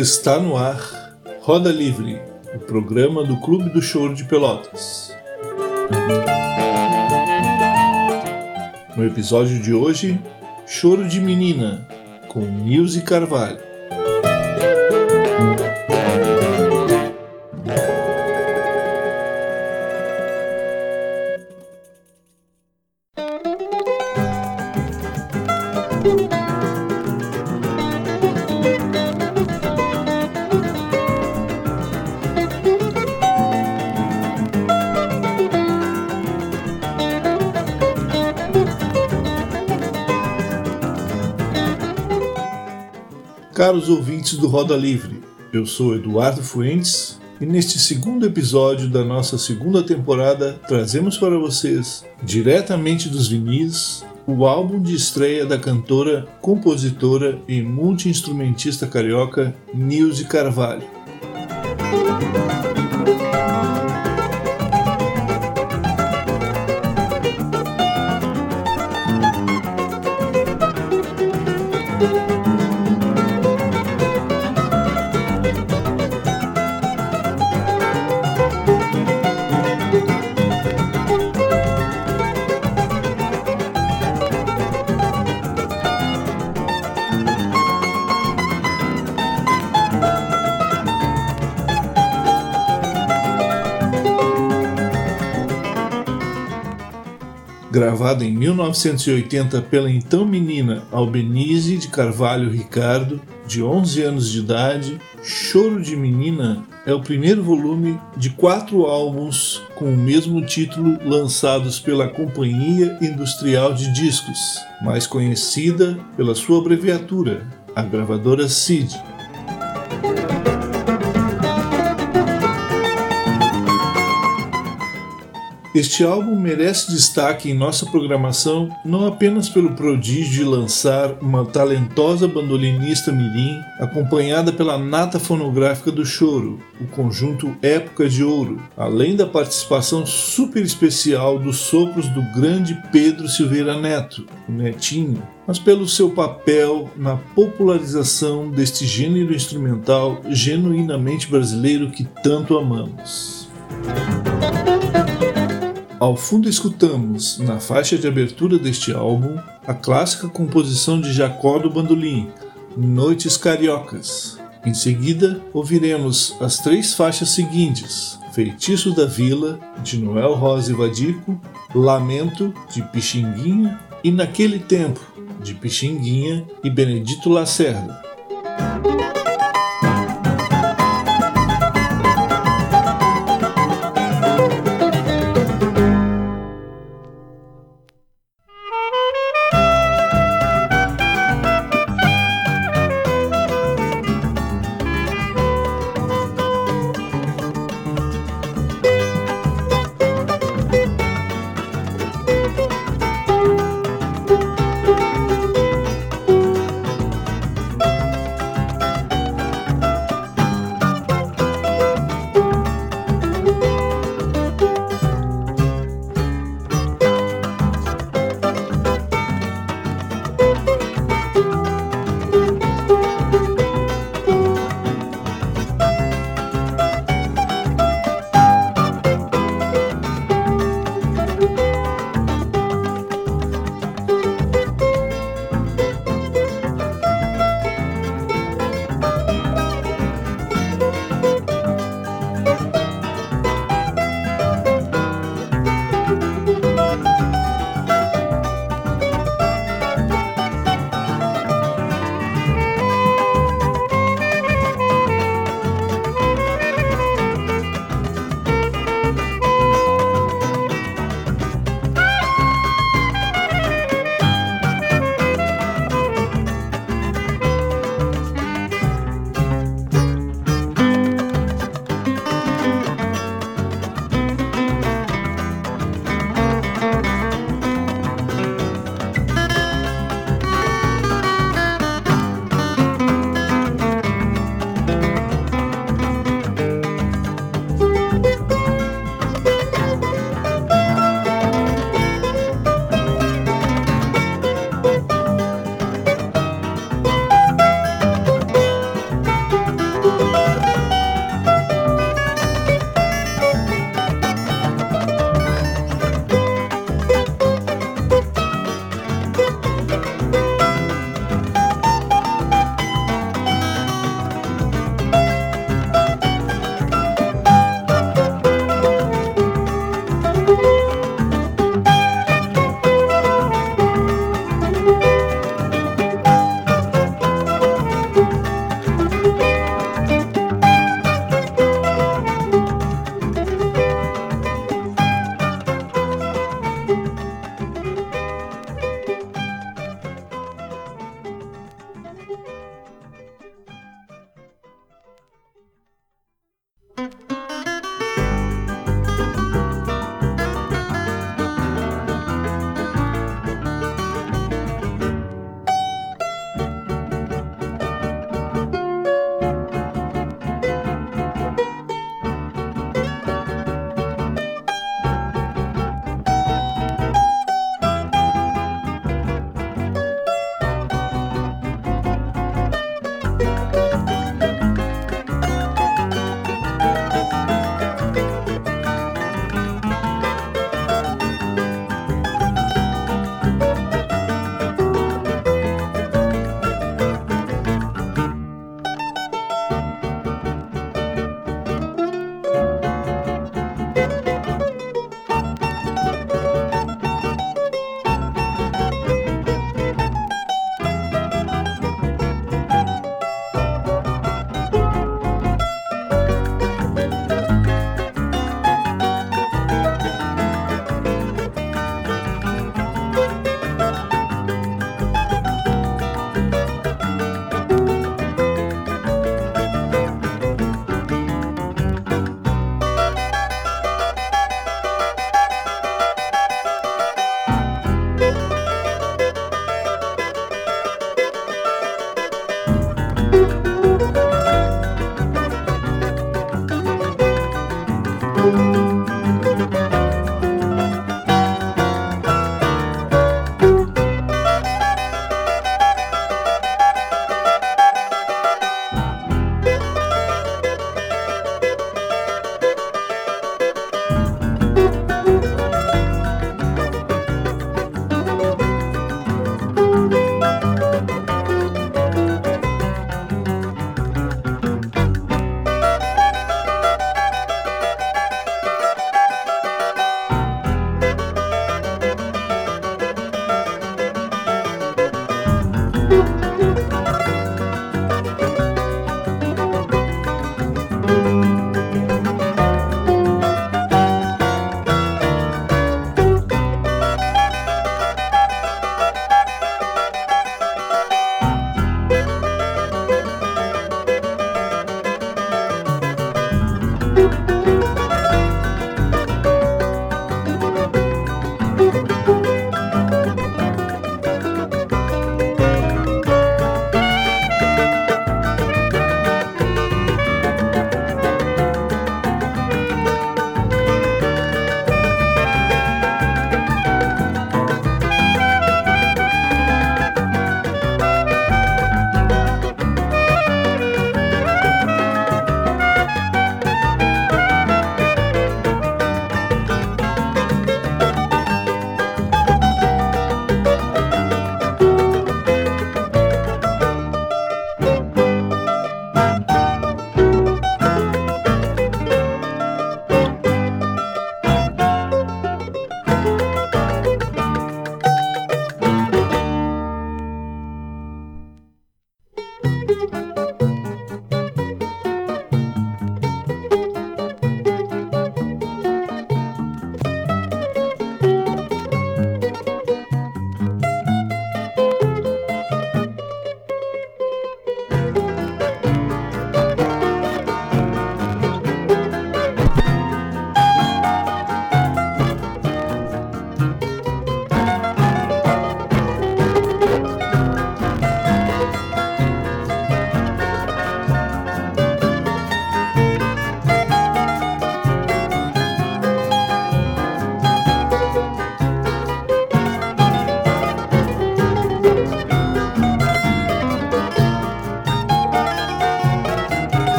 Está no ar Roda Livre, o programa do Clube do Choro de Pelotas. No episódio de hoje, Choro de Menina, com Nilce Carvalho. Ouvintes do Roda Livre, eu sou Eduardo Fuentes e neste segundo episódio da nossa segunda temporada trazemos para vocês, diretamente dos vinis, o álbum de estreia da cantora, compositora e multiinstrumentista carioca Nilce Carvalho. Gravada em 1980 pela então menina Albenise de Carvalho Ricardo, de 11 anos de idade, Choro de Menina é o primeiro volume de quatro álbuns com o mesmo título lançados pela Companhia Industrial de Discos, mais conhecida pela sua abreviatura, a gravadora CID. Este álbum merece destaque em nossa programação não apenas pelo prodígio de lançar uma talentosa bandolinista mirim, acompanhada pela nata fonográfica do choro, o conjunto Época de Ouro, além da participação super especial dos sopros do grande Pedro Silveira Neto, o Netinho, mas pelo seu papel na popularização deste gênero instrumental genuinamente brasileiro que tanto amamos. Ao fundo escutamos, na faixa de abertura deste álbum, a clássica composição de Jacó do Bandolim, Noites Cariocas. Em seguida, ouviremos as três faixas seguintes: Feitiço da Vila, de Noel Rosa e Vadico, Lamento, de Pixinguinha, e Naquele Tempo, de Pixinguinha e Benedito Lacerda.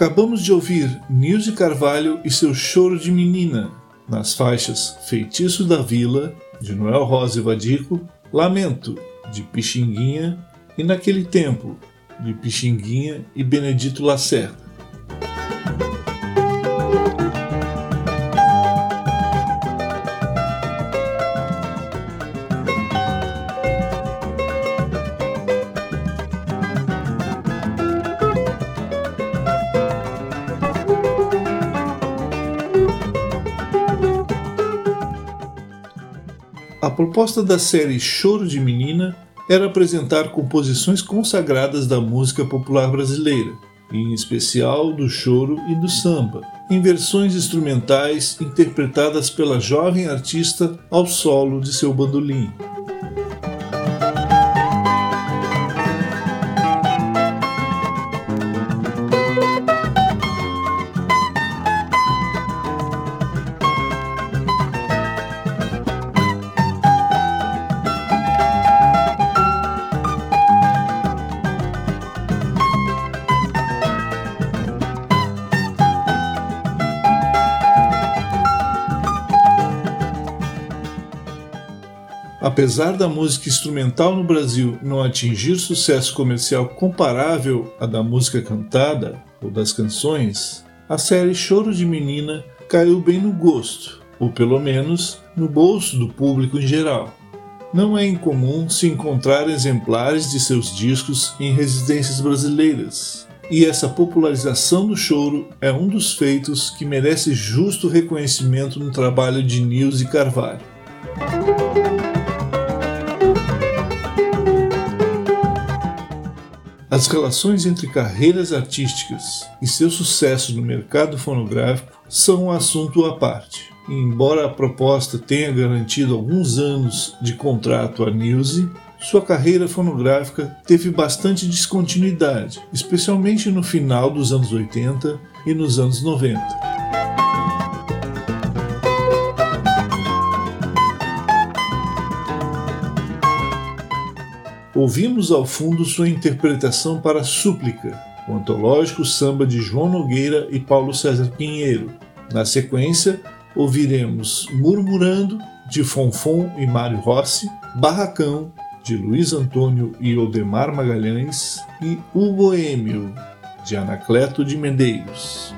Acabamos de ouvir Nilce Carvalho e seu Choro de Menina, nas faixas Feitiço da Vila, de Noel Rosa e Vadico, Lamento, de Pixinguinha e Naquele Tempo, de Pixinguinha e Benedito Lacerda. A proposta da série Choro de Menina era apresentar composições consagradas da música popular brasileira, em especial do choro e do samba, em versões instrumentais interpretadas pela jovem artista ao solo de seu bandolim. Apesar da música instrumental no Brasil não atingir sucesso comercial comparável à da música cantada ou das canções, a série Choro de Menina caiu bem no gosto, ou pelo menos no bolso do público em geral. Não é incomum se encontrar exemplares de seus discos em residências brasileiras, e essa popularização do choro é um dos feitos que merece justo reconhecimento no trabalho de Nilce Carvalho. As relações entre carreiras artísticas e seu sucesso no mercado fonográfico são um assunto à parte. embora a proposta tenha garantido alguns anos de contrato a Nilce, sua carreira fonográfica teve bastante descontinuidade, especialmente no final dos anos 80 e nos anos 90. Ouvimos ao fundo sua interpretação para Súplica, o antológico samba de João Nogueira e Paulo César Pinheiro. Na sequência, ouviremos Murmurando, de Fonfon e Mário Rossi, Barracão, de Luiz Antônio e Odemar Magalhães, e O Boêmio, de Anacleto de Medeiros.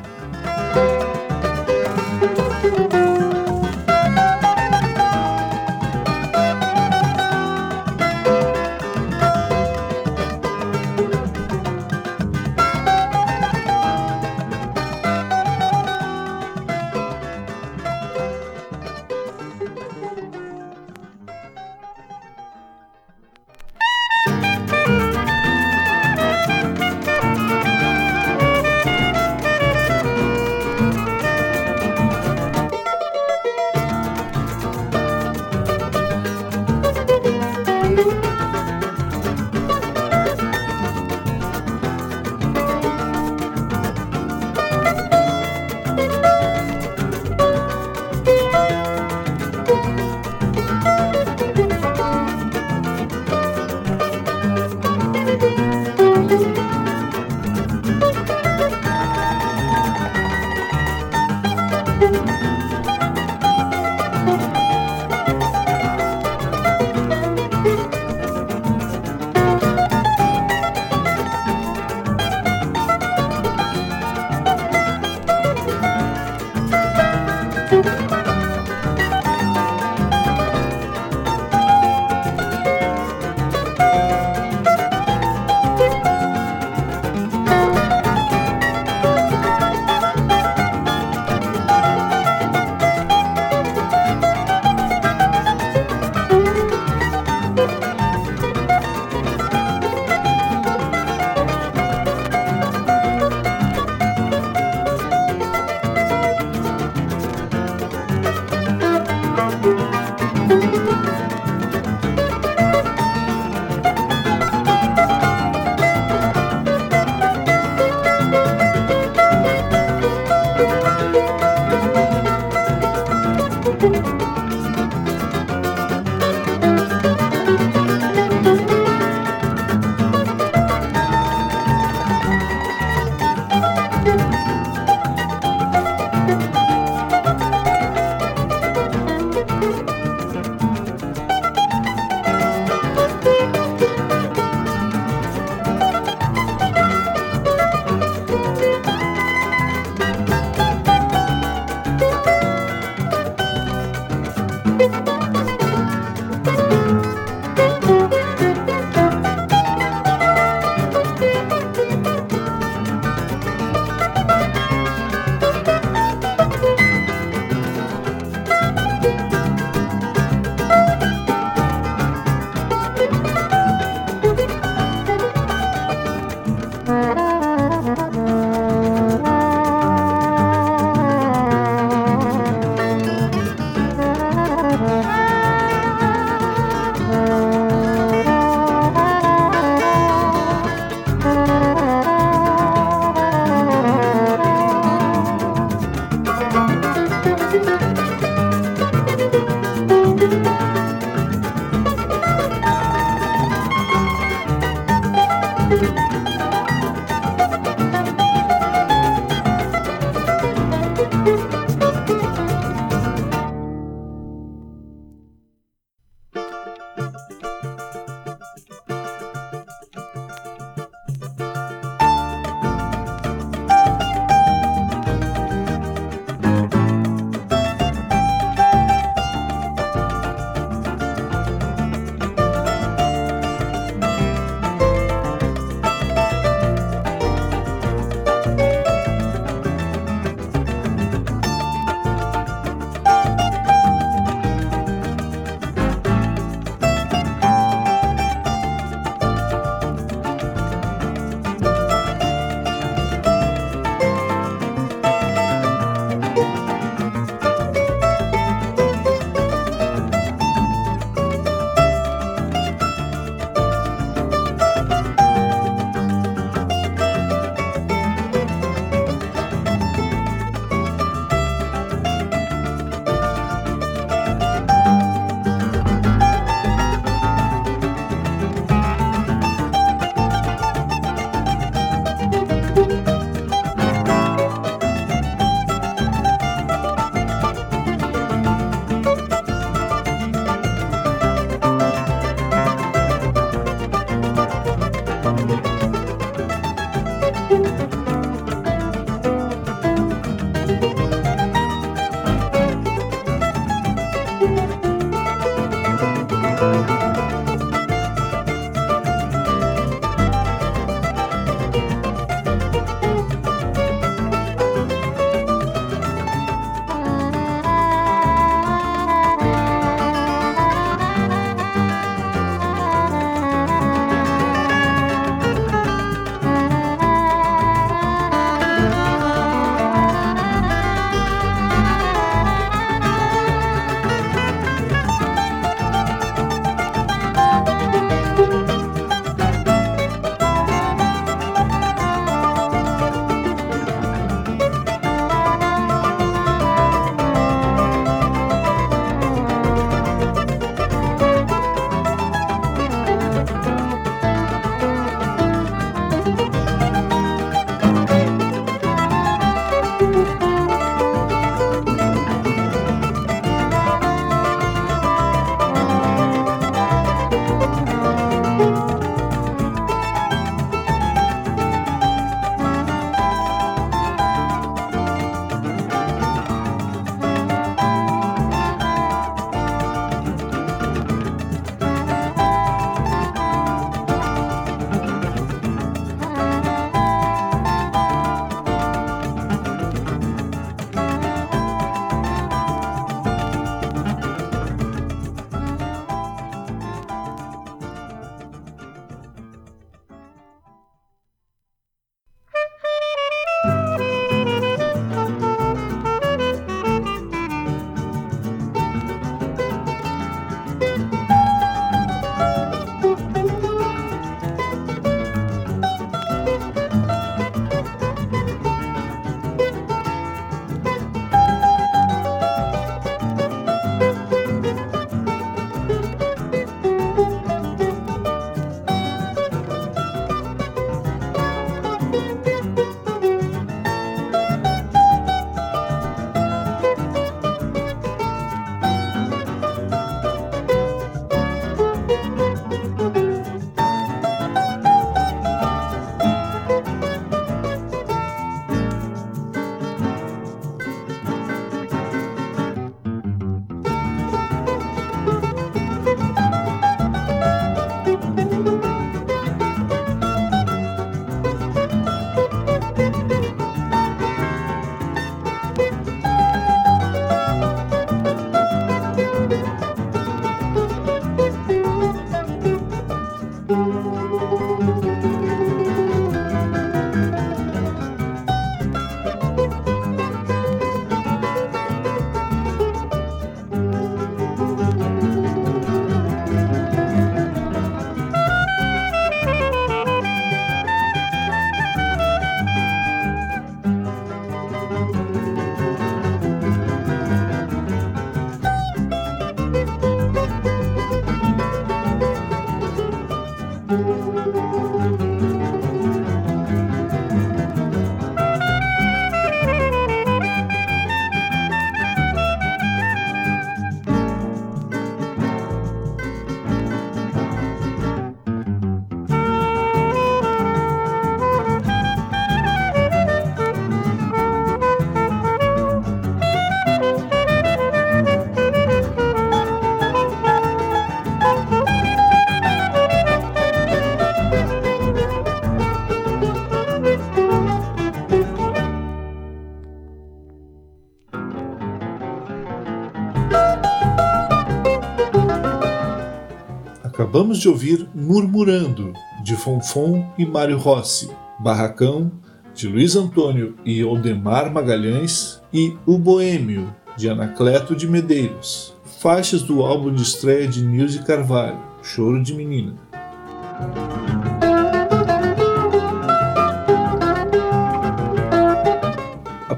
Acabamos de ouvir Murmurando, de Fonfon e Mário Rossi, Barracão, de Luiz Antônio e Odemar Magalhães, e O Boêmio, de Anacleto de Medeiros, faixas do álbum de estreia de Nilce Carvalho, Choro de Menina.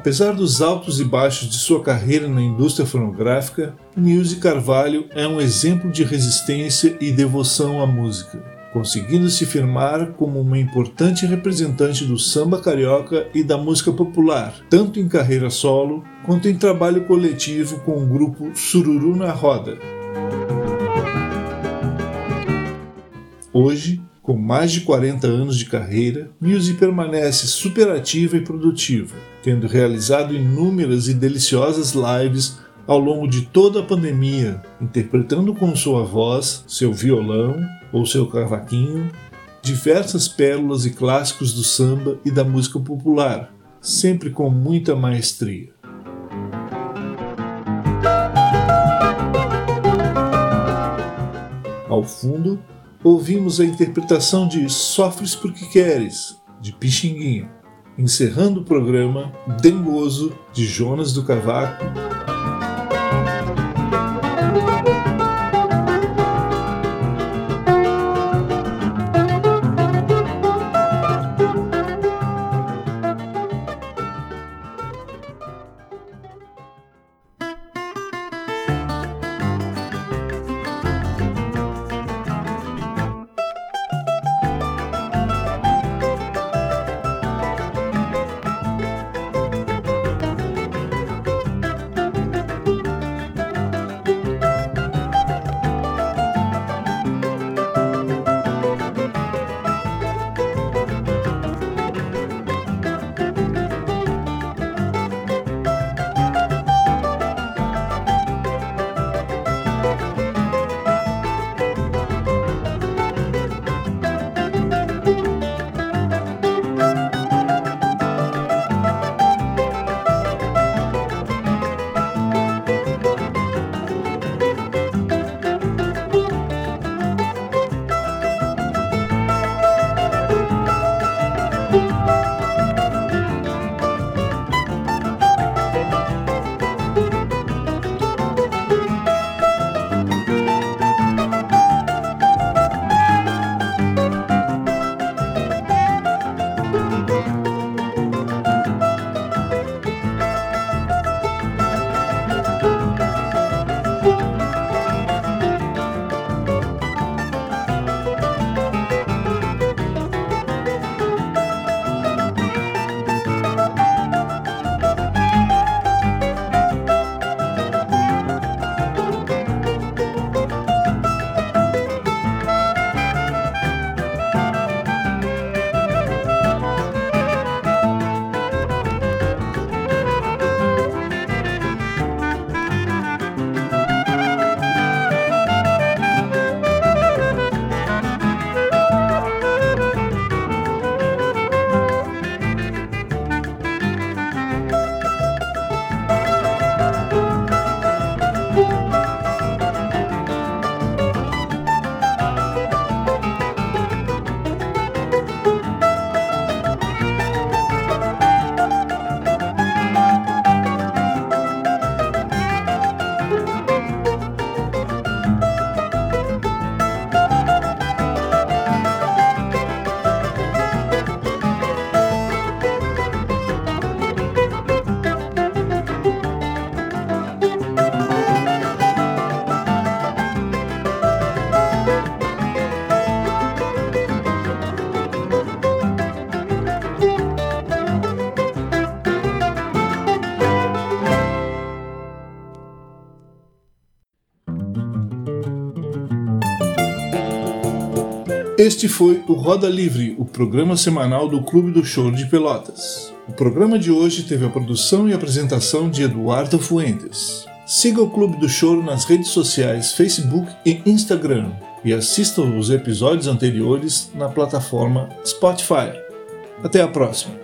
Apesar dos altos e baixos de sua carreira na indústria fonográfica, Nilce Carvalho é um exemplo de resistência e devoção à música, conseguindo se firmar como uma importante representante do samba carioca e da música popular, tanto em carreira solo quanto em trabalho coletivo com o grupo Sururu na Roda. Hoje, com mais de 40 anos de carreira, Muse permanece superativa e produtiva, tendo realizado inúmeras e deliciosas lives ao longo de toda a pandemia, interpretando com sua voz, seu violão ou seu cavaquinho diversas pérolas e clássicos do samba e da música popular, sempre com muita maestria. Ao fundo, ouvimos a interpretação de Sofres Porque Queres, de Pixinguinha, encerrando o programa Dengoso, de Jonas do Cavaco. Este foi o Roda Livre, o programa semanal do Clube do Choro de Pelotas. O programa de hoje teve a produção e apresentação de Eduardo Fuentes. Siga o Clube do Choro nas redes sociais Facebook e Instagram e assista os episódios anteriores na plataforma Spotify. Até a próxima!